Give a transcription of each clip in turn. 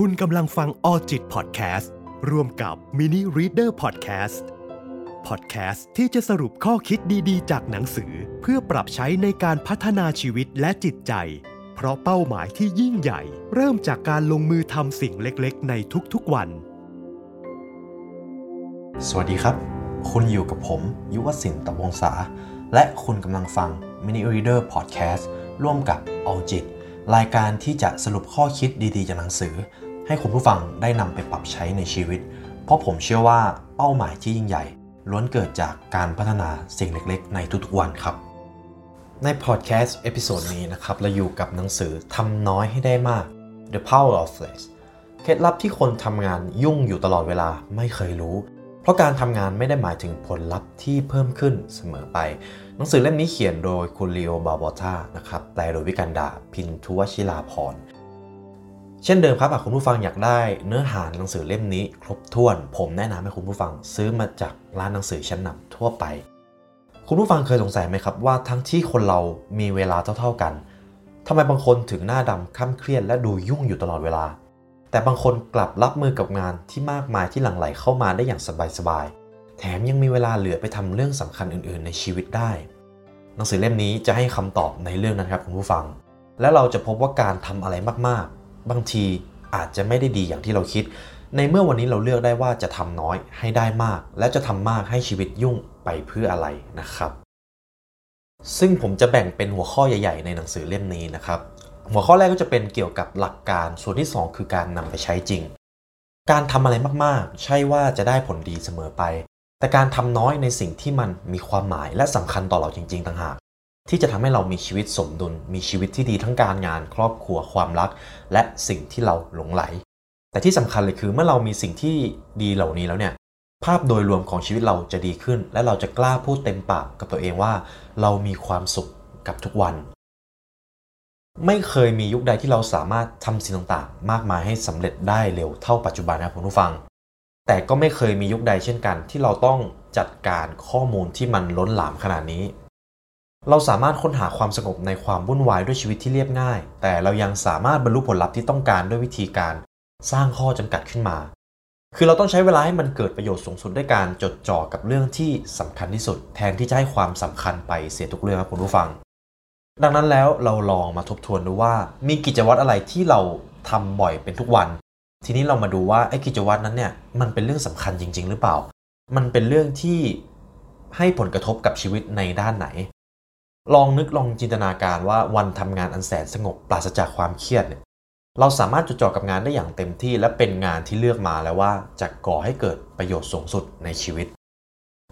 คุณกำลังฟังออจิตพอดแคสต์ร่วมกับ Mini Reader Podcast พอดแคสต์ที่จะสรุปข้อคิดดีๆ จากหนังสือ เพื่อปรับใช้ในการพัฒนาชีวิตและจิตใจ เพราะเป้าหมายที่ยิ่งใหญ่ เริ่มจากการลงมือทำสิ่งเล็กๆ ในทุกๆวัน สวัสดีครับ คุณอยู่กับผม ยุวศิลป์ตะวงศา และคุณกำลังฟัง Mini Reader Podcast ร่วมกับ All จิตรายการที่จะสรุปข้อคิดดีๆจากหนังสือ ให้คุณผู้ฟังได้นำไปปรับใช้ในชีวิต เพราะผมเชื่อว่าเป้าหมายที่ยิ่งใหญ่ ล้วนเกิดจากการพัฒนาสิ่งเล็กๆ ในทุกๆวันครับ ในพอดแคสต์ episode นี้นะครับเราอยู่กับหนังสือทำน้อยให้ได้มาก The Power of Less เคล็ดลับที่คนทำงานยุ่งอยู่ตลอดเวลาไม่เคยรู้ เพราะการทำงานไม่ได้หมายถึงผลลัพธ์ที่เพิ่มขึ้นเสมอไป หนังสือเล่มนี้เขียนโดยคุณลีโอบาบอตานะครับแปลโดยวิกันดาพินทุวชิลาพร เช่นเดิมครับหากคุณผู้ฟังอยากได้เนื้อหาหนังสือเล่มนี้ ครบถ้วน ผมแนะนำให้คุณผู้ฟังซื้อมาจากร้านหนังสือชั้นนำทั่วไป คุณผู้ฟังเคยสงสัยไหมครับว่าทั้งที่คนเรามีเวลาเท่าๆกันทำไมบางคนถึงหน้าดำค่ำเครียดและดูยุ่งอยู่ตลอดเวลา แต่บางคนกลับรับมือกับงานที่มากมายที่หลั่งไหลเข้ามาได้อย่างสบายๆแถมยังมีเวลาเหลือไปทำเรื่องสำคัญอื่น ๆ ในชีวิตได้ หนังสือเล่มนี้จะให้คำตอบในเรื่องนั้นครับคุณผู้ฟัง และเราจะพบว่าการทำอะไรมากๆ บางทีอาจจะไม่ได้ดีอย่างที่เราคิด ในเมื่อวันนี้เราเลือกได้ว่าจะทำน้อยให้ได้มาก และจะทำมากให้ชีวิตยุ่งไปเพื่ออะไรนะครับ ซึ่งผมจะแบ่งเป็นหัวข้อใหญ่ ๆ ในหนังสือเล่มนี้นะครับ หัวข้อแรกก็จะเป็นเกี่ยวกับหลักการ ส่วนที่ 2 คือการนำไปใช้จริง การทำอะไรมากๆ ใช่ว่าจะได้ผลดีเสมอไป แต่การทำน้อยในสิ่งที่มันมีความหมายและสำคัญต่อเราจริง ๆ ต่างหาก ที่จะทำให้เรามีชีวิตสมดุล มีชีวิตที่ดีทั้งการงาน ครอบครัวความรัก และสิ่งที่เราหลงไหล แต่ที่สำคัญเลยคือเมื่อเรามีสิ่งที่ดีเหล่านี้แล้วเนี่ยภาพโดยรวมของชีวิตเราจะดีขึ้น และเราจะกล้าพูดเต็มปากกับตัวเองว่า เรามีความสุขกับทุกวัน ไม่เคยมียุคใดที่เราสามารถทำสิ่งต่างๆ มากมายให้สำเร็จได้เร็วเท่าปัจจุบันนะครับคุณผู้ฟัง แต่ก็ไม่เคยมียุคใดเช่นกัน ที่เราต้องจัดการข้อมูลที่มันล้นหลามขนาดนี้ เราสามารถค้นหาความสงบในความวุ่นวายด้วยชีวิตที่เรียบง่าย แต่เรายังสามารถบรรลุผลลัพธ์ที่ต้องการด้วยวิธีการสร้างข้อจำกัดขึ้นมา คือเราต้องใช้เวลาให้มันเกิดประโยชน์สูงสุดด้วยการจดจ่อกับเรื่องที่สำคัญที่สุด แทนที่จะให้ความสำคัญไปเสียทุกเรื่องครับคุณผู้ฟัง ดังนั้นแล้วเราลองมาทบทวนดูว่า มีกิจวัตรอะไรที่เราทำบ่อยเป็นทุกวัน ทีนี้เรามาดูว่าไอ้กิจวัตรนั้นเนี่ยมันเป็นเรื่องสำคัญจริง ๆ หรือเปล่า มันเป็นเรื่องที่ให้ผลกระทบกับชีวิตในด้านไหน ลองนึกลองจินตนาการว่าวันทำงานอันแสนสงบปราศจากความเครียดเนี่ยเราสามารถจดจ่อกับงานได้อย่างเต็มที่ และเป็นงานที่เลือกมาแล้วว่าจะก่อให้เกิดประโยชน์สูงสุดในชีวิต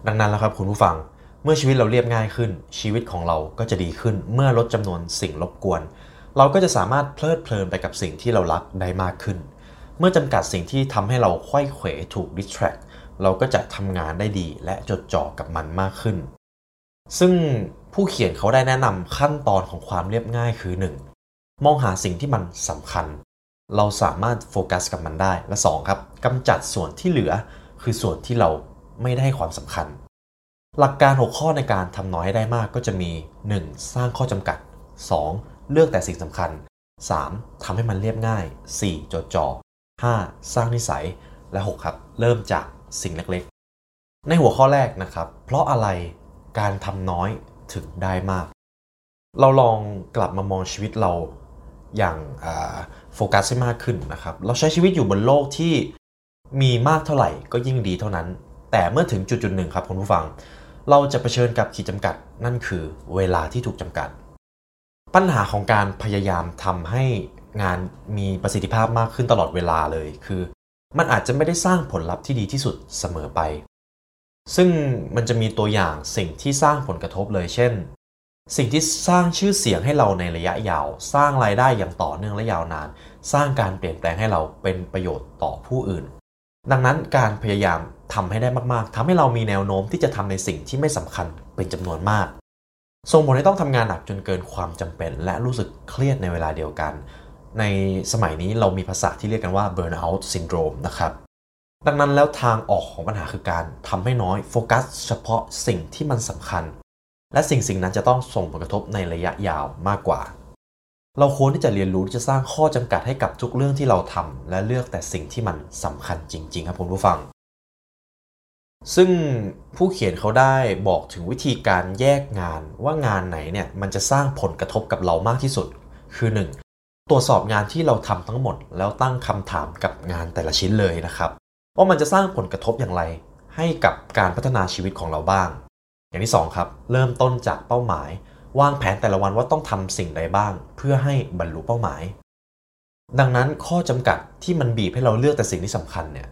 ดังนั้นแล้วครับคุณผู้ฟังเมื่อชีวิตเราเรียบง่ายขึ้น ชีวิตของเราก็จะดีขึ้นเมื่อลดจำนวนสิ่งรบกวน เราก็จะสามารถเพลิดเพลินไปกับสิ่งที่เรารักได้มากขึ้น เมื่อจำกัดสิ่งที่ทำให้เราควยเขวถูก distract เราก็จะทำงานได้ดีและจดจ่อกับมันมากขึ้น ซึ่งผู้เขียนเขาได้แนะนำขั้นตอนของความเรียบง่ายคือ 1. มองหาสิ่งที่มันสำคัญ เราสามารถโฟกัสกับมันได้ และ 2. ครับกำจัดส่วนที่เหลือ คือส่วนที่เราไม่ได้ความสำคัญ หลักการ 6 ข้อในการทำน้อยให้ได้มากก็จะมี 1. สร้างข้อจำกัด 2. เลือกแต่สิ่งสำคัญ 3. ทำให้มันเรียบง่าย 4. จดจ่อ 5. สร้างนิสัย และ 6 ครับ เริ่มจากสิ่งเล็กๆ ในหัวข้อแรกนะครับ เพราะอะไร การทำน้อยถึงได้มาก เราลองกลับมามองชีวิตเราอย่างโฟกัสให้มากขึ้นนะครับ เราใช้ชีวิตอยู่บนโลกที่มีมากเท่าไหร่ก็ยิ่งดีเท่านั้น แต่เมื่อถึงจุดจุดหนึ่งครับคุณผู้ฟัง เราจะเผชิญกับขีดจำกัด นั่นคือเวลาที่ถูกจำกัด ปัญหาของการพยายามทำให้งานมีประสิทธิภาพมากขึ้นตลอดเวลาเลย คือ มันอาจจะไม่ได้สร้างผลลัพธ์ที่ดีที่สุดเสมอไป ซึ่งมันจะมีตัวอย่างสิ่งที่สร้างผลกระทบเลยเช่น สิ่งที่สร้างชื่อเสียงให้เราในระยะยาว สร้างรายได้อย่างต่อเนื่องและยาวนาน สร้างการเปลี่ยนแปลงให้เราเป็นประโยชน์ต่อผู้อื่น ดังนั้นการพยายามทำให้ได้มากๆทำให้เรามีแนวโน้มที่จะทำในสิ่งที่ไม่สำคัญเป็นจำนวนมากส่งผลให้ต้องทำงานหนักจนเกินความจำเป็น และรู้สึกเครียดในเวลาเดียวกัน ในสมัยนี้เรามีภาษาที่เรียกกันว่า burnout syndrome นะครับ ดังนั้นแล้วทางออกของปัญหาคือการทำให้น้อยโฟกัสเฉพาะสิ่งที่มันสำคัญ และสิ่งสิ่งนั้นจะต้องส่งผลกระทบในระยะยาวมากกว่า เราควรที่จะเรียนรู้ที่จะสร้างข้อจำกัดให้กับทุกเรื่องที่เราทำและเลือกแต่สิ่งที่มันสำคัญจริง ๆ ครับคุณผู้ฟัง ซึ่งผู้เขียนเขาได้บอกถึงวิธีการแยกงานว่างานไหนเนี่ยมันจะสร้างผลกระทบกับเรามากที่สุด คือ 1. ตรวจสอบงานที่เราทำทั้งหมด แล้วตั้งคำถามกับงานแต่ละชิ้นเลยนะครับ ว่ามันจะสร้างผลกระทบอย่างไร ให้กับการพัฒนาชีวิตของเราบ้าง อย่างที่ 2 ครับ เริ่มต้นจากเป้าหมาย วางแผนแต่ละวันว่าต้องทำสิ่งใดบ้าง เพื่อให้บรรลุเป้าหมาย ดังนั้นข้อจำกัดที่มันบีบให้เราเลือกแต่สิ่งที่สำคัญเนี่ย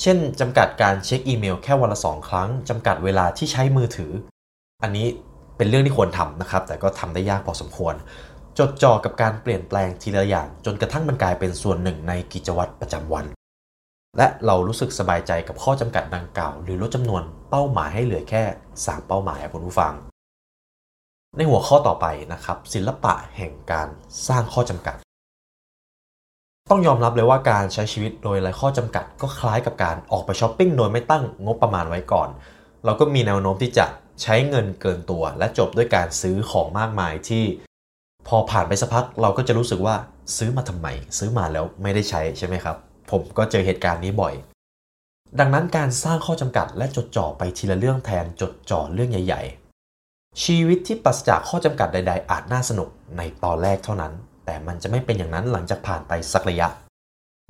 เช่นจำกัดการเช็คอีเมลแค่วันละสองครั้งจำกัดเวลาที่ใช้มือถือ อันนี้เป็นเรื่องที่ควรทำนะครับ แต่ก็ทำได้ยากพอสมควร จดจ่อกับการเปลี่ยนแปลงทีละอย่าง จนกระทั่งมันกลายเป็นส่วนหนึ่งในกิจวัตรประจำวัน และเรารู้สึกสบายใจกับข้อจำกัดดังกล่าว หรือลดจำนวนเป้าหมายให้เหลือแค่ 3 เป้าหมายคุณผู้ฟัง ในหัวข้อต่อไปนะครับศิลปะแห่งการสร้างข้อจำกัด ต้องยอมรับเลยว่าการใช้ชีวิตโดยไร้ข้อจำกัด ก็คล้ายกับการออกไปช้อปปิ้งโดยไม่ตั้งงบประมาณไว้ก่อน เราก็มีแนวโน้มที่จะใช้เงินเกินตัว และจบด้วยการซื้อของมากมายที่ พอผ่านไปสักพักเราก็จะรู้สึกว่าซื้อมาทำไม ซื้อมาแล้วไม่ได้ใช้ใช่ไหมครับ ผมก็เจอเหตุการณ์นี้บ่อย ดังนั้นการสร้างข้อจำกัดและจดจ่อไปทีละเรื่องแทนจดจ่อเรื่องใหญ่ ๆ ชีวิตที่ปราศจากข้อจำกัดใด ๆ อาจน่าสนุกในตอนแรกเท่านั้น แต่มันจะไม่เป็นอย่างนั้นหลังจากผ่านไปสักระยะ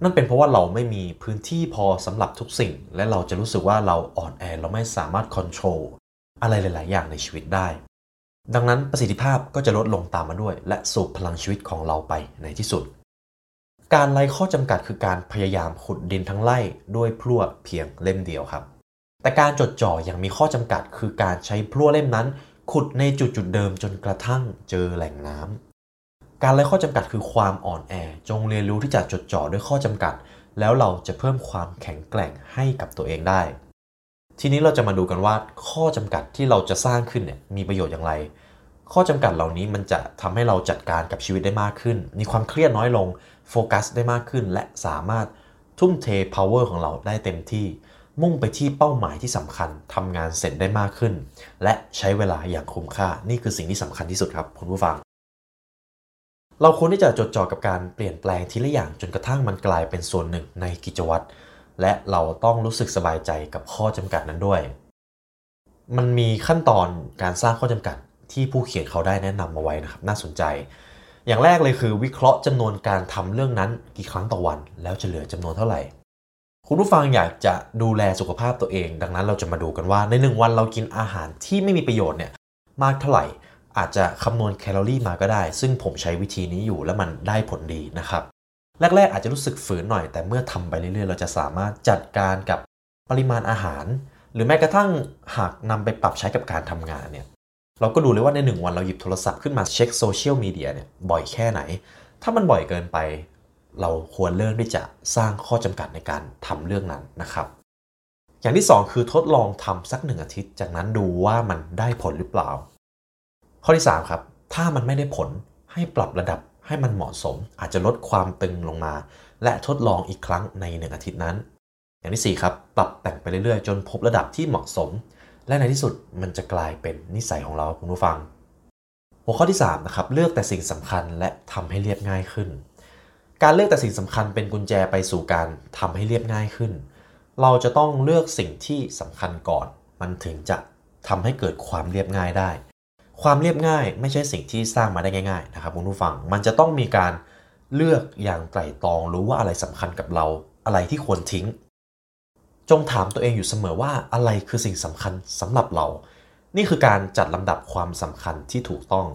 นั่นเป็นเพราะว่าเราไม่มีพื้นที่พอสำหรับทุกสิ่ง และเราจะรู้สึกว่าเราอ่อนแอเราไม่สามารถควบคุมอะไรหลาย ๆ อย่างในชีวิตได้ดังนั้นประสิทธิภาพก็จะลดลงตามมาด้วย และสูบพลังชีวิตของเราไปในที่สุด การไล่ข้อจำกัดคือการพยายามขุดดินทั้งไล่ด้วยพลั่วเพียงเล่มเดียวครับ แต่การจดจ่ออย่างมีข้อจำกัดคือการใช้พลั่วเล่มนั้น ขุดในจุดจุดเดิมจนกระทั่งเจอแหล่งน้ำการไล่ข้อจำกัดคือความอ่อนแอ จงเรียนรู้ที่จะจดจ่อด้วยข้อจำกัด แล้วเราจะเพิ่มความแข็งแกร่งให้กับตัวเองได้ ทีนี้เราจะมาดูกันว่าข้อจำกัดที่เราจะสร้างขึ้นเนี่ยมีประโยชน์อย่างไร ข้อจำกัดเหล่านี้มันจะทำให้เราจัดการกับชีวิตได้มากขึ้น มีความเครียดน้อยลง โฟกัสได้มากขึ้น และสามารถทุ่มเท power ของเราได้เต็มที่ มุ่งไปที่เป้าหมายที่สำคัญทำงานเสร็จได้มากขึ้น และใช้เวลาอย่างคุ้มค่า นี่คือสิ่งที่สำคัญที่สุดครับคุณผู้ฟัง เราควรที่จะจดจ่อกับการเปลี่ยนแปลงทีละอย่างจนกระทั่งมันกลายเป็นส่วนหนึ่งในกิจวัตร และเราต้องรู้สึกสบายใจกับข้อจำกัดนั้นด้วย มันมีขั้นตอนการสร้างข้อจำกัด ที่ผู้เขียนเขาได้แนะนำมาไว้นะครับน่าสนใจ อย่างแรกเลยคือวิเคราะห์จำนวนการทำเรื่องนั้นกี่ครั้งต่อวัน แล้วจะเหลือจำนวนเท่าไหร่ คุณผู้ฟังอยากจะดูแลสุขภาพตัวเอง ดังนั้นเราจะมาดูกันว่าในหนึ่งวันเรากินอาหารที่ไม่มีประโยชน์เนี่ยมากเท่าไหร่ อาจจะคำนวณแคลอรี่มาก็ได้ ซึ่งผมใช้วิธีนี้อยู่แล้วมันได้ผลดีนะครับแรกๆอาจจะรู้สึกฝืนหน่อย แต่เมื่อทำไปเรื่อยๆ เราจะสามารถจัดการกับปริมาณอาหาร หรือแม้กระทั่งหากนำไปปรับใช้กับการทำงานเนี่ย เราก็ดูเลยว่าในหนึ่งวันเราหยิบโทรศัพท์ขึ้นมาเช็คโซเชียลมีเดียเนี่ยบ่อยแค่ไหน ถ้ามันบ่อยเกินไป เราควรเริ่มที่จะสร้างข้อจำกัดในการทำเรื่องนั้นนะครับ อย่างที่ 2 คือทดลองทำสักหนึ่งอาทิตย์ จากนั้นดูว่ามันได้ผลหรือเปล่า ข้อที่ 3 ครับ ถ้ามันไม่ได้ผลให้ปรับระดับให้มันเหมาะสม อาจจะลดความตึงลงมา และทดลองอีกครั้งในหนึ่งอาทิตย์นั้น อย่างที่ 4 ครับ ปรับแต่งไปเรื่อยๆ จนพบระดับที่เหมาะสม และในที่สุดมันจะกลายเป็นนิสัยของเราคุณผู้ฟัง หัวข้อที่3นะครับเลือกแต่สิ่งสำคัญและทำให้เรียบง่ายขึ้น การเลือกแต่สิ่งสำคัญเป็นกุญแจไปสู่การทำให้เรียบง่ายขึ้น เราจะต้องเลือกสิ่งที่สำคัญก่อน มันถึงจะทำให้เกิดความเรียบง่ายได้ ความเรียบง่ายไม่ใช่สิ่งที่สร้างมาได้ง่าย ๆ นะครับคุณผู้ฟัง มันจะต้องมีการเลือกอย่างไตร่ตรองรู้ว่าอะไรสำคัญกับเรา อะไรที่ควรทิ้ง จงถามตัวเองอยู่เสมอว่าอะไรคือสิ่งสำคัญสำหรับเรา นี่คือการจัดลำดับความสำคัญที่ถูกต้อง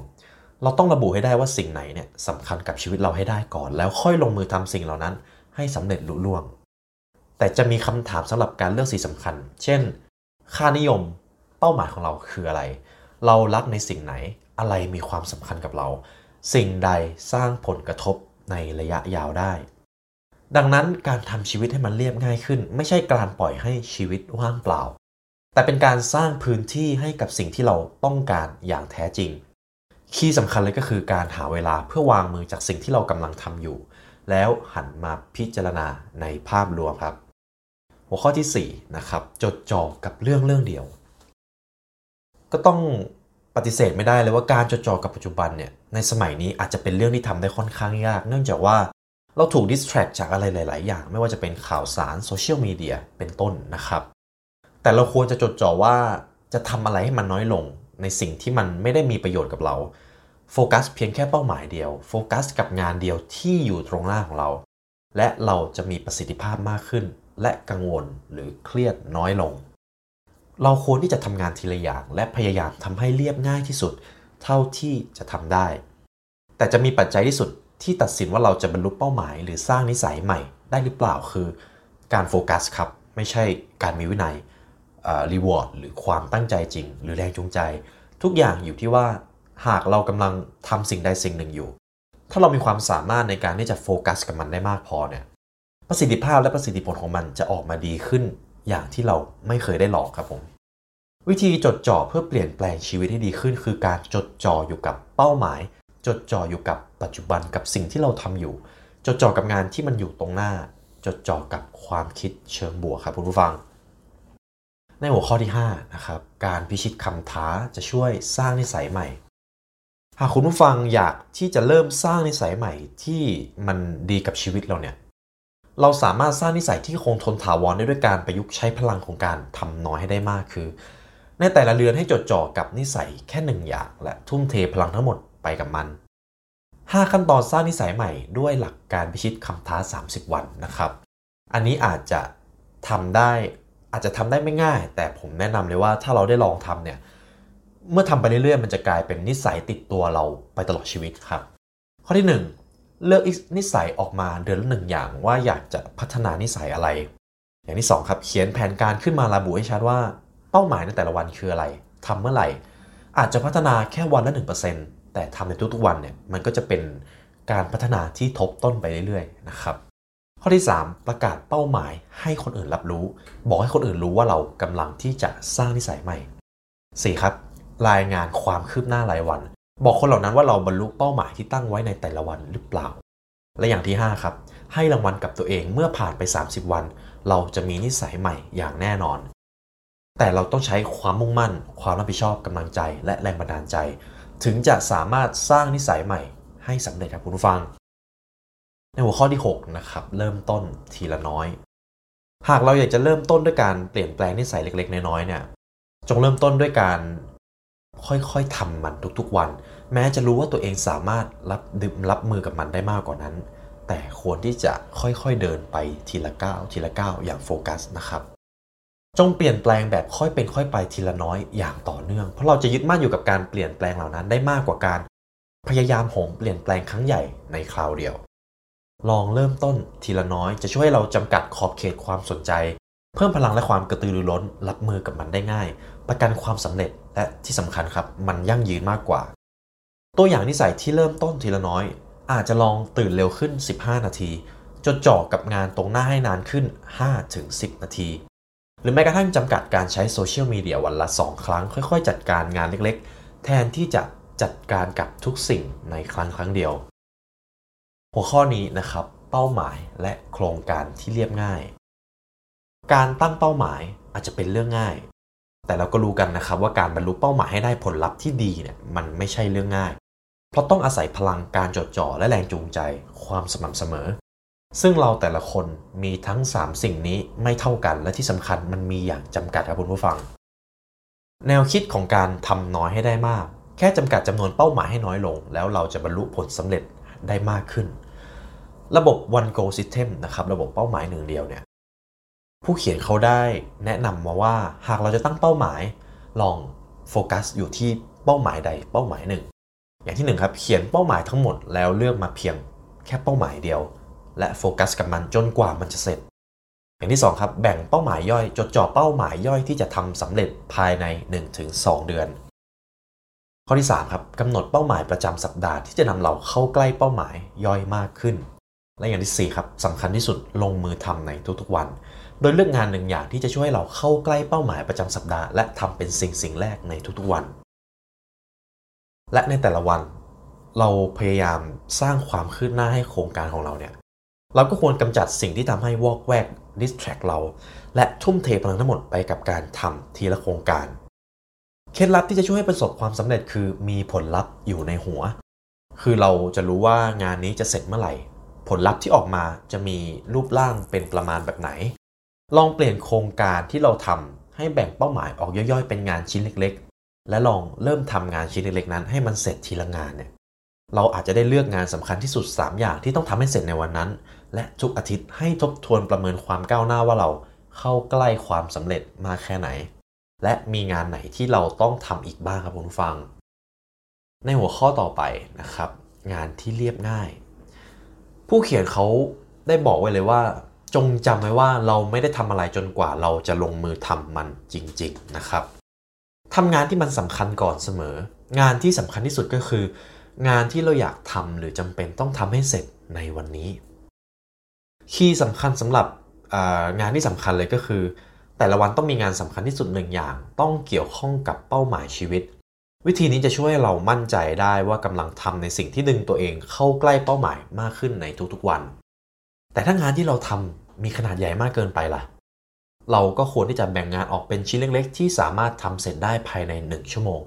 เราต้องระบุให้ได้ว่าสิ่งไหนเนี่ยสำคัญกับชีวิตเราให้ได้ก่อน แล้วค่อยลงมือทำสิ่งเหล่านั้น ให้สำเร็จลุล่วง แต่จะมีคำถามสำหรับการเลือกสิ่งสำคัญ เช่น ค่านิยม เป้าหมายของเราคืออะไร เรารักในสิ่งไหน อะไรมีความสำคัญกับเรา สิ่งใดสร้างผลกระทบในระยะยาวได้ ดังนั้นการทำชีวิตให้มันเรียบง่ายขึ้น ไม่ใช่การปล่อยให้ชีวิตว่างเปล่า แต่เป็นการสร้างพื้นที่ให้กับสิ่งที่เราต้องการอย่างแท้จริงคีย์สำคัญเลยก็คือการหาเวลาเพื่อวางมือจากสิ่งที่เรากำลังทำอยู่ แล้วหันมาพิจารณาในภาพรวมครับ หัวข้อที่4นะครับจดจ่อกับเรื่องเรื่องเดียว ก็ต้องปฏิเสธไม่ได้เลยว่าการจดจ่อกับปัจจุบันเนี่ยในสมัยนี้อาจจะเป็นเรื่องที่ทำได้ค่อนข้างยาก เนื่องจากว่า เราถูกดิสแทรกจากอะไรหลาย ๆ อย่าง ไม่ว่าจะเป็นข่าวสารโซเชียลมีเดียเป็นต้นนะครับ แต่เราควรจะจดจ่อว่าจะทำอะไรให้มันน้อยลง ในสิ่งที่มันไม่ได้มีประโยชน์กับเราโฟกัสเพียงแค่เป้าหมายเดียวโฟกัสกับงานเดียวที่อยู่ตรงหน้าของเรา และเราจะมีประสิทธิภาพมากขึ้น และกังวลหรือเครียดน้อยลง เราควรที่จะทำงานทีละอย่างและพยายามทำให้เรียบง่ายที่สุด เท่าที่จะทำได้ แต่จะมีปัจจัยที่สุด ที่ตัดสินว่าเราจะบรรลุเป้าหมาย หรือสร้างนิสัยใหม่ได้หรือเปล่าคือ การโฟกัสครับ ไม่ใช่การมีวินัย reward หรือความตั้งใจจริง หรือแรงจูงใจ ทุกอย่างอยู่ที่ว่าหากเรากำลังทำสิ่งใดสิ่งหนึ่งอยู่ ถ้าเรามีความสามารถในการที่จะโฟกัสกับมันได้มากพอเนี่ยประสิทธิภาพและประสิทธิผลของมันจะออกมาดีขึ้น อย่างที่เราไม่เคยได้หลอกครับผมวิธีจดจ่อเพื่อเปลี่ยนแปลงชีวิตให้ดีขึ้น คือการจดจ่ออยู่กับเป้าหมาย จดจ่ออยู่กับปัจจุบันกับสิ่งที่เราทำอยู่ จดจ่อกับงานที่มันอยู่ตรงหน้า จดจ่อกับความคิดเชิงบวกครับคุณผู้ฟัง ในหัวข้อที่5นะครับการพิชิตคำท้าจะช่วยสร้างนิสัยใหม่ หากคุณผู้ฟังอยากที่จะเริ่มสร้างนิสัยใหม่ที่มันดีกับชีวิตเราเนี่ยเราสามารถสร้างนิสัยที่คงทนถาวรได้ด้วยการประยุกต์ใช้พลังของการทำน้อยให้ได้มากคือ ในแต่ละเรือนให้จดจ่อกับนิสัยแค่หนึ่งอย่าง และทุ่มเทพลังทั้งหมด ไปกับมัน 5 ขั้นตอนสร้างนิสัยใหม่ด้วยหลักการพิชิตคำท้า 30 วันนะครับ อันนี้อาจจะทำได้อาจจะทำได้ไม่ง่าย แต่ผมแนะนำเลยว่าถ้าเราได้ลองทำเนี่ยเมื่อทำไปเรื่อยๆ มันจะกลายเป็นนิสัยติดตัวเราไปตลอดชีวิตครับ ข้อที่ 1 เลือกนิสัยออกมาเดือนละหนึ่งอย่างว่าอยากจะพัฒนานิสัยอะไร อย่างที่ 2 ครับ เขียนแผนการขึ้นมาระบุให้ชัดว่า เป้าหมายในแต่ละวันคืออะไรทำเมื่อไหร่ อาจจะพัฒนาแค่วันละ1% แต่ทำในทุกๆวันเนี่ยมันก็จะเป็นการพัฒนาที่ทบต้นไปเรื่อยๆนะครับข้อที่ 3 ประกาศเป้าหมายให้คนอื่นรับรู้ บอกให้คนอื่นรู้ว่าเรากำลังที่จะสร้างนิสัยใหม่ 4. ครับ รายงานความคืบหน้ารายวัน บอกคนเหล่านั้นว่าเราบรรลุเป้าหมายที่ตั้งไว้ในแต่ละวันหรือเปล่า และอย่างที่ 5 ครับ ให้รางวัลกับตัวเองเมื่อผ่านไป 30 วัน เราจะมีนิสัยใหม่อย่างแน่นอน แต่เราต้องใช้ความมุ่งมั่น ความรับผิดชอบกำลังใจ และแรงบันดาลใจ ถึงจะสามารถสร้างนิสัยใหม่ให้สำเร็จครับคุณผู้ฟัง ในหัวข้อที่ 6 นะครับ เริ่มต้นทีละน้อย หากเราอยากจะเริ่มต้นด้วยการเปลี่ยนแปลงนิสัยเล็ก ๆ น้อยๆเนี่ยจงเริ่มต้นด้วยการค่อยๆทำมันทุกๆวัน แม้จะรู้ว่าตัวเองสามารถรับดึมรับมือกับมันได้มากกว่านั้น แต่ควรที่จะค่อยๆเดินไปทีละก้าวทีละก้าวอย่างโฟกัสนะครับ จงเปลี่ยนแปลงแบบค่อยเป็นค่อยไปทีละน้อยอย่างต่อเนื่อง เพราะเราจะยึดมั่นอยู่กับการเปลี่ยนแปลงเหล่านั้นได้มากกว่าการ พยายามโหมเปลี่ยนแปลงครั้งใหญ่ในคราวเดียว ลองเริ่มต้นทีละน้อยจะช่วยเราจำกัดขอบเขตความสนใจ เพิ่มพลังและความกระตือรือร้นรับมือกับมันได้ง่าย ประกันความสำเร็จและที่สำคัญครับมันยั่งยืนมากกว่า ตัวอย่างนิสัยที่เริ่มต้นทีละน้อย อาจจะลองตื่นเร็วขึ้น 15 นาทีจดจ่อกับงานตรงหน้าให้นานขึ้น 5-10 นาที หรือแม้กระทั่งจำกัดการใช้โซเชียลมีเดียวันละ 2 ครั้ง ค่อยๆ จัดการงานเล็กๆ แทนที่จะจัดการกับทุกสิ่งในครั้งครั้งเดียว หัวข้อนี้นะครับ เป้าหมายและโครงการที่เรียบง่าย การตั้งเป้าหมายอาจจะเป็นเรื่องง่าย แต่เราก็รู้กันนะครับว่าการบรรลุเป้าหมายให้ได้ผลลัพธ์ที่ดีเนี่ยมันไม่ใช่เรื่องง่าย เพราะต้องอาศัยพลังการจดจ่อและแรงจูงใจ ความสม่ำเสมอ ซึ่งเราแต่ละคนมีทั้ง 3 สิ่งนี้ไม่เท่ากัน และที่สำคัญมันมีอย่างจำกัดครับคุณผู้ฟัง แนวคิดของการทำน้อยให้ได้มาก แค่จำกัดจำนวนเป้าหมายให้น้อยลง แล้วเราจะบรรลุผลสำเร็จได้มากขึ้น ระบบ one goal system นะครับระบบเป้าหมายหนึ่งเดียวเนี่ยผู้เขียนเขาได้แนะนำมาว่าหากเราจะตั้งเป้าหมาย ลองโฟกัสอยู่ที่เป้าหมายใดเป้าหมายหนึ่งอย่างที่1ครับเขียนเป้าหมายทั้งหมดแล้วเลือกมาเพียงแค่เป้าหมายเดียว และโฟกัสกับมันจนกว่ามันจะเสร็จ อย่างที่ 2 ครับ แบ่งเป้าหมายย่อย จดจ่อเป้าหมายย่อยที่จะทำสำเร็จภายใน 1-2 เดือน ข้อที่ 3 ครับกำหนดเป้าหมายประจำสัปดาห์ที่จะนำเราเข้าใกล้เป้าหมายย่อยมากขึ้น และอย่างที่ 4 ครับสำคัญที่สุดลงมือทำในทุกๆวัน โดยเลือกงานหนึ่งอย่างที่จะช่วยเราเข้าใกล้เป้าหมายประจำสัปดาห์และทำเป็นสิ่งสิ่งแรกในทุกๆวัน และในแต่ละวันเราพยายามสร้างความคืบหน้าให้โครงการของเราเนี่ย เราก็ควรกำจัดสิ่งที่ทำให้วอกแวกดิสแทรกเรา และทุ่มเทพลังทั้งหมดไปกับการทำทีละโครงการ เคล็ดลับที่จะช่วยให้ประสบความสำเร็จคือมีผลลัพธ์อยู่ในหัว คือเราจะรู้ว่างานนี้จะเสร็จเมื่อไหร่ ผลลัพธ์ที่ออกมาจะมีรูปร่างเป็นประมาณแบบไหน ลองเปลี่ยนโครงการที่เราทำให้แบ่งเป้าหมายออกย่อยๆ เป็นงานชิ้นเล็กๆ และลองเริ่มทำงานชิ้นเล็กๆนั้น ให้มันเสร็จทีละงานเนี่ยเราอาจจะได้เลือกงานสำคัญที่สุด 3 อย่างที่ต้องทำให้เสร็จในวันนั้น และทุกอาทิตย์ให้ทบทวนประเมินความก้าวหน้าว่าเราเข้าใกล้ความสำเร็จมากแค่ไหน และมีงานไหนที่เราต้องทำอีกบ้างครับคุณผู้ฟัง ในหัวข้อต่อไปนะครับ งานที่เรียบง่าย ผู้เขียนเขาได้บอกไว้เลยว่า จงจำไว้ว่าเราไม่ได้ทำอะไรจนกว่าเราจะลงมือทำมันจริง ๆนะครับทำงานที่มันสำคัญก่อนเสมอ งานที่สำคัญที่สุดก็คือ งานที่เราอยากทำหรือจำเป็นต้องทำให้เสร็จในวันนี้ คีย์สำคัญสำหรับงานที่สำคัญเลยก็คือ แต่ละวันต้องมีงานสำคัญที่สุดหนึ่งอย่าง ต้องเกี่ยวข้องกับเป้าหมายชีวิต วิธีนี้จะช่วยเรามั่นใจได้ว่ากำลังทำในสิ่งที่ดึงตัวเองเข้าใกล้เป้าหมายมากขึ้นในทุกๆวัน แต่ถ้างานที่เราทำมีขนาดใหญ่มากเกินไปล่ะ เราก็ควรที่จะแบ่งงานออกเป็นชิ้นเล็กๆ ที่สามารถทำเสร็จได้ภายใน 1 ชั่วโมง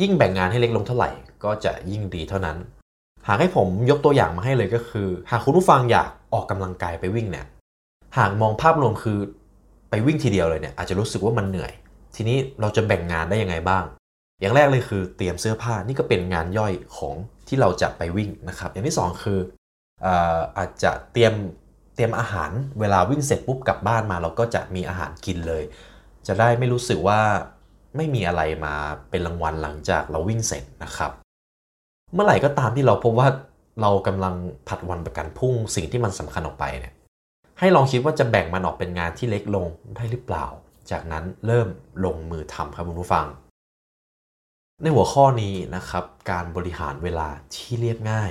ยิ่งแบ่งงานให้เล็กลงเท่าไหร่ ก็จะยิ่งดีเท่านั้น หากให้ผมยกตัวอย่างมาให้เลยก็คือ หากคุณผู้ฟังอยากออกกำลังกายไปวิ่งเนี่ยหากมองภาพรวมคือไปวิ่งทีเดียวเลยเนี่ยอาจจะรู้สึกว่ามันเหนื่อย ทีนี้เราจะแบ่งงานได้ยังไงบ้าง อย่างแรกเลยคือเตรียมเสื้อผ้านี่ก็เป็นงานย่อยของที่เราจะไปวิ่งนะครับ อย่างที่ 2 คืออาจจะเตรียมเตรียมอาหารเวลาวิ่งเสร็จปุ๊บกลับบ้านมา เราก็จะมีอาหารกินเลย จะได้ไม่รู้สึกว่าไม่มีอะไรมาเป็นรางวัลหลังจากเราวิ่งเสร็จนะครับ เมื่อไหร่ก็ตามที่เราพบว่าเรากำลังผัดวันประกันพุ่งสิ่งที่มันสำคัญออกไปเนี่ยให้ลองคิดว่าจะแบ่งมันออกเป็นงานที่เล็กลงได้หรือเปล่า จากนั้นเริ่มลงมือทำครับคุณผู้ฟัง ในหัวข้อนี้นะครับการบริหารเวลาที่เรียบง่าย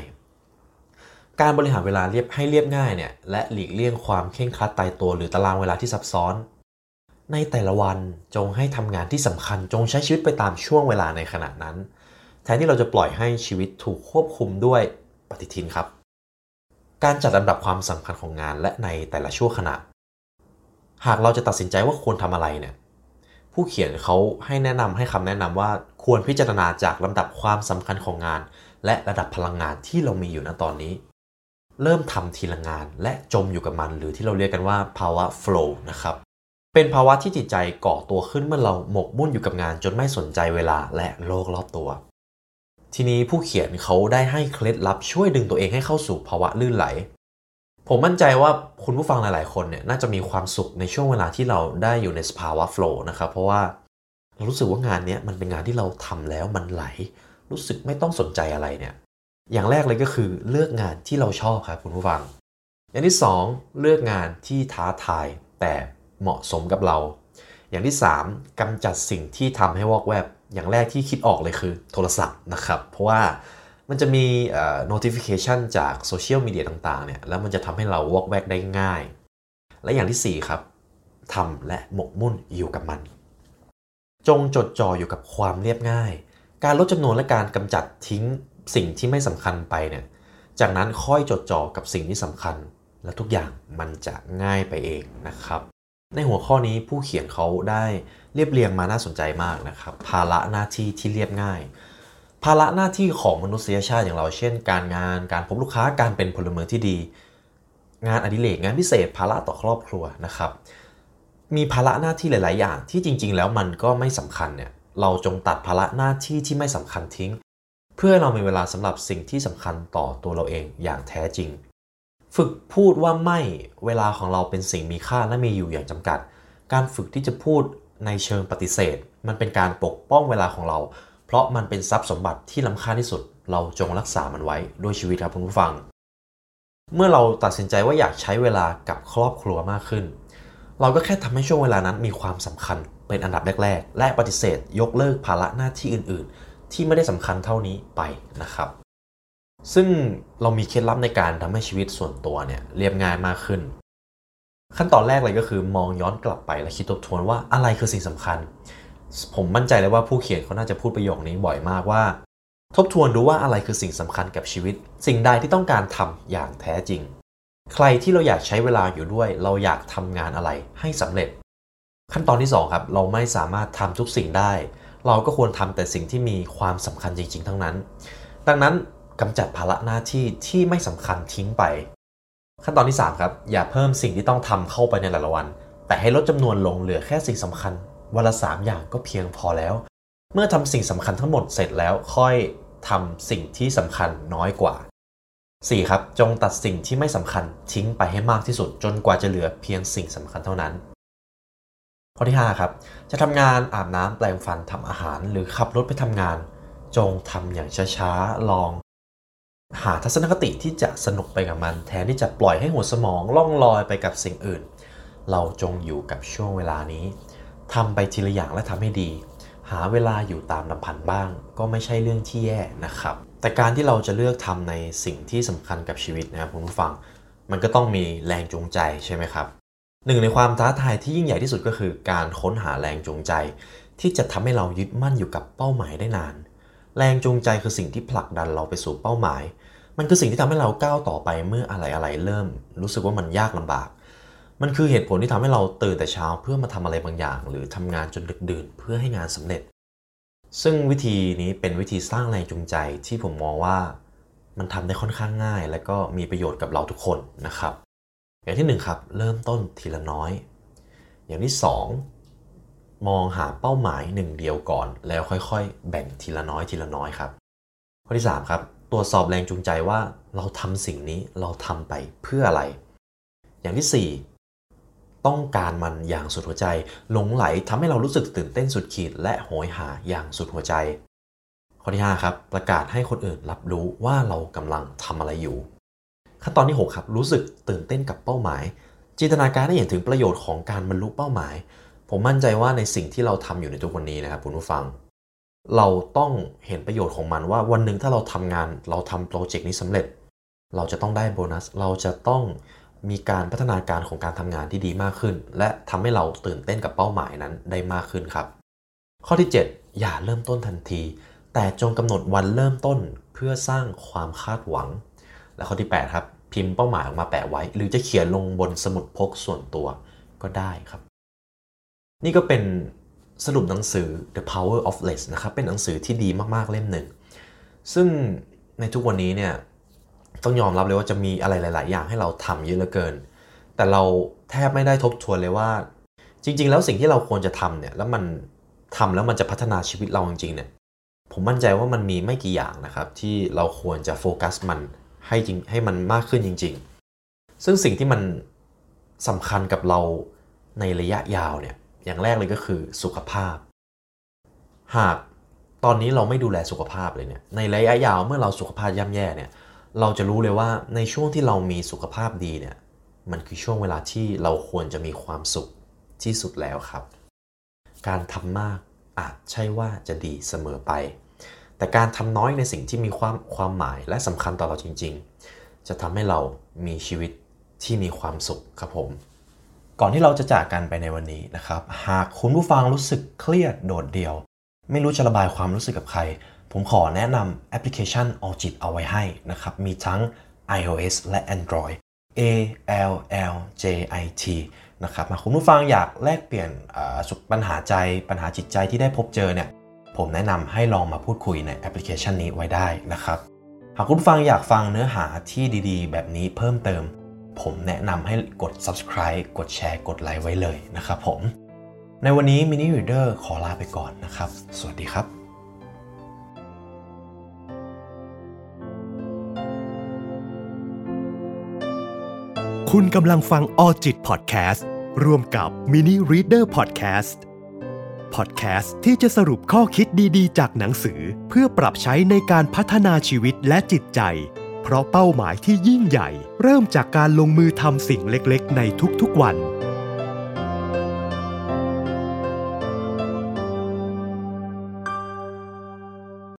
การบริหารเวลาเรียบให้เรียบง่ายเนี่ยและหลีกเลี่ยงความเคร่งครัดตายตัวหรือตารางเวลาที่ซับซ้อน ในแต่ละวันจงให้ทำงานที่สำคัญจงใช้ชีวิตไปตามช่วงเวลาในขณะนั้น แทนที่เราจะปล่อยให้ชีวิตถูกควบคุมด้วยปฏิทินครับ การจัดลำดับความสำคัญของงานและในแต่ละช่วงขณะ หากเราจะตัดสินใจว่าควรทำอะไรเนี่ย ผู้เขียนเขาให้แนะนำให้คำแนะนำว่าควรพิจารณาจากลำดับความสำคัญของงาน และระดับพลังงานที่เรามีอยู่ณตอนนี้ เริ่มทำทีละงานและจมอยู่กับมัน หรือที่เราเรียกกันว่าภาวะ flow นะครับเป็นภาวะที่จิตใจก่อตัวขึ้นเมื่อเราหมกมุ่นอยู่กับงานจนไม่สนใจเวลาและโลกรอบตัว ทีนี้ผู้เขียนเขาได้ให้เคล็ดลับช่วยดึงตัวเองให้เข้าสู่ภาวะลื่นไหล ผมมั่นใจว่าคุณผู้ฟังหลาย ๆ คนเนี่ยน่าจะมีความสุขในช่วงเวลาที่เราได้อยู่ในสภาวะโฟล์นะครับ เพราะว่าเรารู้สึกว่างานนี้มันเป็นงานที่เราทำแล้วมันไหล รู้สึกไม่ต้องสนใจอะไรเนี่ย อย่างแรกเลยก็คือเลือกงานที่เราชอบครับคุณผู้ฟัง อย่างที่ 2 เลือกงานที่ท้าทายแต่เหมาะสมกับเรา อย่างที่ 3กำจัดสิ่งที่ทำให้วอกแวบ อย่างแรกที่คิดออกเลยคือโทรศัพท์นะครับ เพราะว่ามันจะมี notification จากโซเชียลมีเดียต่างๆเนี่ยแล้วมันจะทำให้เราวอกแวกได้ง่าย และอย่างที่ 4 ครับทำและหมกมุ่นอยู่กับมัน จงจดจ่ออยู่กับความเรียบง่าย การลดจำนวนและการกำจัดทิ้งสิ่งที่ไม่สำคัญไปเนี่ยจากนั้นค่อยจดจ่อกับสิ่งที่สำคัญ และทุกอย่างมันจะง่ายไปเองนะครับ ในหัวข้อนี้ผู้เขียนเขาได้เรียบเรียงมาน่าสนใจมากนะครับภาระหน้าที่ที่เรียบง่าย ภาระหน้าที่ของมนุษยชาติอย่างเราเช่น การงานการพบลูกค้าการเป็นพลเมืองที่ดี งานอดิเรกงานพิเศษ ภาระต่อครอบครัวนะครับ มีภาระหน้าที่หลาย ๆ อย่างที่จริง ๆ แล้วมันก็ไม่สำคัญเนี่ยเราจงตัดภาระหน้าที่ที่ไม่สำคัญทิ้ง เพื่อเรามีเวลาสำหรับสิ่งที่สำคัญต่อตัวเราเองอย่างแท้จริง ฝึกพูดว่าไม่เวลาของเราเป็นสิ่งมีค่าและมีอยู่อย่างจำกัด การฝึกที่จะพูดในเชิงปฏิเสธ มันเป็นการปกป้องเวลาของเรา เพราะมันเป็นทรัพย์สมบัติที่ล้ำค่าที่สุด เราจงรักษามันไว้ด้วยชีวิตครับคุณผู้ฟัง เมื่อเราตัดสินใจว่าอยากใช้เวลากับครอบครัวมากขึ้น เราก็แค่ทำให้ช่วงเวลานั้นมีความสำคัญเป็นอันดับแรก ๆ และปฏิเสธ ยกเลิกภาระหน้าที่อื่น ๆ ที่ไม่ได้สำคัญเท่านี้ไปนะครับ ซึ่งเรามีเคล็ดลับในการทำให้ชีวิตส่วนตัวเนี่ยเรียบง่ายมากขึ้น ขั้นตอนแรกเลยก็คือมองย้อนกลับไปและคิดทบทวนว่าอะไรคือสิ่งสำคัญ ผมมั่นใจเลยว่าผู้เขียนเขาน่าจะพูดประโยคนี้บ่อยมากว่า ทบทวนดูว่าอะไรคือสิ่งสำคัญกับชีวิต สิ่งใดที่ต้องการทำอย่างแท้จริง ใครที่เราอยากใช้เวลาอยู่ด้วย เราอยากทำงานอะไรให้สำเร็จ ขั้นตอนที่ 2 ครับ เราไม่สามารถทำทุกสิ่งได้ เราก็ควรทำแต่สิ่งที่มีความสำคัญจริง ๆ ทั้งนั้น ดังนั้น กำจัดภาระหน้าที่ที่ไม่สำคัญทิ้งไป ขั้นตอนที่ 3 ครับ อย่าเพิ่มสิ่งที่ต้องทำเข้าไปในแต่ละวัน แต่ให้ลดจำนวนลงเหลือแค่สิ่งสำคัญ วันละ 3 อย่างก็เพียงพอแล้ว เมื่อทำสิ่งสำคัญทั้งหมดเสร็จแล้วค่อยทำสิ่งที่สำคัญน้อยกว่า 4. ครับ จงตัดสิ่งที่ไม่สำคัญทิ้งไปให้มากที่สุด จนกว่าจะเหลือเพียงสิ่งสำคัญเท่านั้นข้อที่5ครับจะทำงานอาบน้ำแปลงฟันทำอาหารหรือขับรถไปทำงาน จงทำอย่างช้าๆ ลอง หาทัศนคติที่จะสนุกไปกับมัน แทนที่จะปล่อยให้หัวสมองล่องลอยไปกับสิ่งอื่น เราจงอยู่กับช่วงเวลานี้ทำไปทีละอย่างและทำให้ดี หาเวลาอยู่ตามลำพันบ้าง ก็ไม่ใช่เรื่องที่แย่นะครับ แต่การที่เราจะเลือกทำในสิ่งที่สำคัญกับชีวิตนะครับคุณผู้ฟัง มันก็ต้องมีแรงจูงใจใช่ไหมครับหนึ่งในความท้าทายที่ยิ่งใหญ่ที่สุดก็คือการค้นหาแรงจูงใจ ที่จะทำให้เรายึดมั่นอยู่กับเป้าหมายได้นาน แรงจูงใจคือสิ่งที่ผลักดันเราไปสู่เป้าหมาย มันคือสิ่งที่ทำให้เราก้าวต่อไปเมื่ออะไรอะไรเริ่ม รู้สึกว่ามันยากลำบาก มันคือเหตุผลที่ทำให้เราตื่นแต่เช้าเพื่อมาทำอะไรบางอย่าง หรือทำงานจนดึกดื่นเพื่อให้งานสำเร็จ ซึ่งวิธีนี้เป็นวิธีสร้างแรงจูงใจที่ผมมองว่ามันทำได้ค่อนข้างง่าย และก็มีประโยชน์กับเราทุกคนนะครับ อย่างที่1ครับเริ่มต้นทีละน้อย อย่างที่ 2 มองหาเป้าหมายหนึ่งเดียวก่อน แล้วค่อยๆ แบ่งทีละน้อยทีละน้อยครับ ข้อที่ 3 ครับ ตรวจสอบแรงจูงใจว่าเราทำสิ่งนี้เราทำไปเพื่ออะไร อย่างที่ 4ต้องการมันอย่างสุดหัวใจ หลงไหลทำให้เรารู้สึกตื่นเต้นสุดขีด และโหยหาอย่างสุดหัวใจ ข้อที่ 5 ครับ ประกาศให้คนอื่นรับรู้ว่าเรากำลังทำอะไรอยู่ ขั้นตอนที่ 6 ครับ รู้สึกตื่นเต้นกับเป้าหมาย จินตนาการให้เห็นถึงประโยชน์ของการบรรลุเป้าหมาย ผมมั่นใจว่าในสิ่งที่เราทำอยู่ในทุกวันนี้นะครับคุณผู้ฟัง เราต้องเห็นประโยชน์ของมันว่าวันหนึ่งถ้าเราทำงานเราทำโปรเจกต์นี้สำเร็จ เราจะต้องได้โบนัส เราจะต้องมีการพัฒนาการของการทำงานที่ดีมากขึ้น และทำให้เราตื่นเต้นกับเป้าหมายนั้นได้มากขึ้นครับ ข้อที่ 7 อย่าเริ่มต้นทันที แต่จงกำหนดวันเริ่มต้นเพื่อสร้างความคาดหวัง และข้อที่ 8 ครับ พิมพ์เป้าหมายออกมาแปะไว้ หรือจะเขียนลงบนสมุดพกส่วนตัวก็ได้ครับ นี่ก็เป็นสรุปหนังสือ The Power of Less นะครับเป็นหนังสือที่ดีมากๆเล่มหนึ่ง ซึ่งในทุกวันนี้เนี่ยต้องยอมรับเลยว่าจะมีอะไรหลาย ๆ อย่างให้เราทำเยอะเหลือเกิน แต่เราแทบไม่ได้ทบทวนเลยว่า จริง ๆ แล้วสิ่งที่เราควรจะทำเนี่ยแล้วมันทำแล้วมันจะพัฒนาชีวิตเราจริง ๆ เนี่ยผมมั่นใจว่ามันมีไม่กี่อย่างนะครับ ที่เราควรจะโฟกัสมันให้จริงให้มันมากขึ้นจริง ๆ ซึ่งสิ่งที่มันสำคัญกับเราในระยะยาวเนี่ย อย่างแรกเลยก็คือสุขภาพ หากตอนนี้เราไม่ดูแลสุขภาพเลยเนี่ย ในระยะยาวเมื่อเราสุขภาพย่ำแย่เนี่ย เราจะรู้เลยว่าในช่วงที่เรามีสุขภาพดีเนี่ย มันคือช่วงเวลาที่เราควรจะมีความสุขที่สุดแล้วครับ การทำมากอาจใช่ว่าจะดีเสมอไป แต่การทำน้อยในสิ่งที่มีความความหมายและสำคัญต่อเราจริง ๆ จะทำให้เรามีชีวิตที่มีความสุขครับผม ก่อนที่เราจะจากกันไปในวันนี้นะครับ หากคุณผู้ฟังรู้สึกเครียดโดดเดี่ยว ไม่รู้จะระบายความรู้สึกกับใคร ผมขอแนะนำแอปพลิเคชัน All จิตเอาไว้ให้นะครับ มีทั้ง iOS และ Android A L L J I T นะครับหากคุณผู้ฟังอยากแลกเปลี่ยนสุขปัญหาใจปัญหาจิตใจที่ได้พบเจอเนี่ย ผมแนะนำให้ลองมาพูดคุยในแอปพลิเคชันนี้ไว้ได้นะครับ หากคุณฟังอยากฟังเนื้อหาที่ดีๆ แบบนี้เพิ่มเติม ผมแนะนำให้กด subscribe กดแชร์ กดไลค์ไว้เลยนะครับผม ในวันนี้ Mini Reader ขอลาไปก่อนนะครับ สวัสดีครับคุณกำลังฟังออจิตพอดแคสต์ร่วมกับ Mini Reader Podcast Podcast ที่จะสรุปข้อคิดดีๆ จากหนังสือ เพื่อปรับใช้ในการพัฒนาชีวิตและจิตใจ เพราะเป้าหมายที่ยิ่งใหญ่ เริ่มจากการลงมือทำสิ่งเล็กๆ ในทุกๆวัน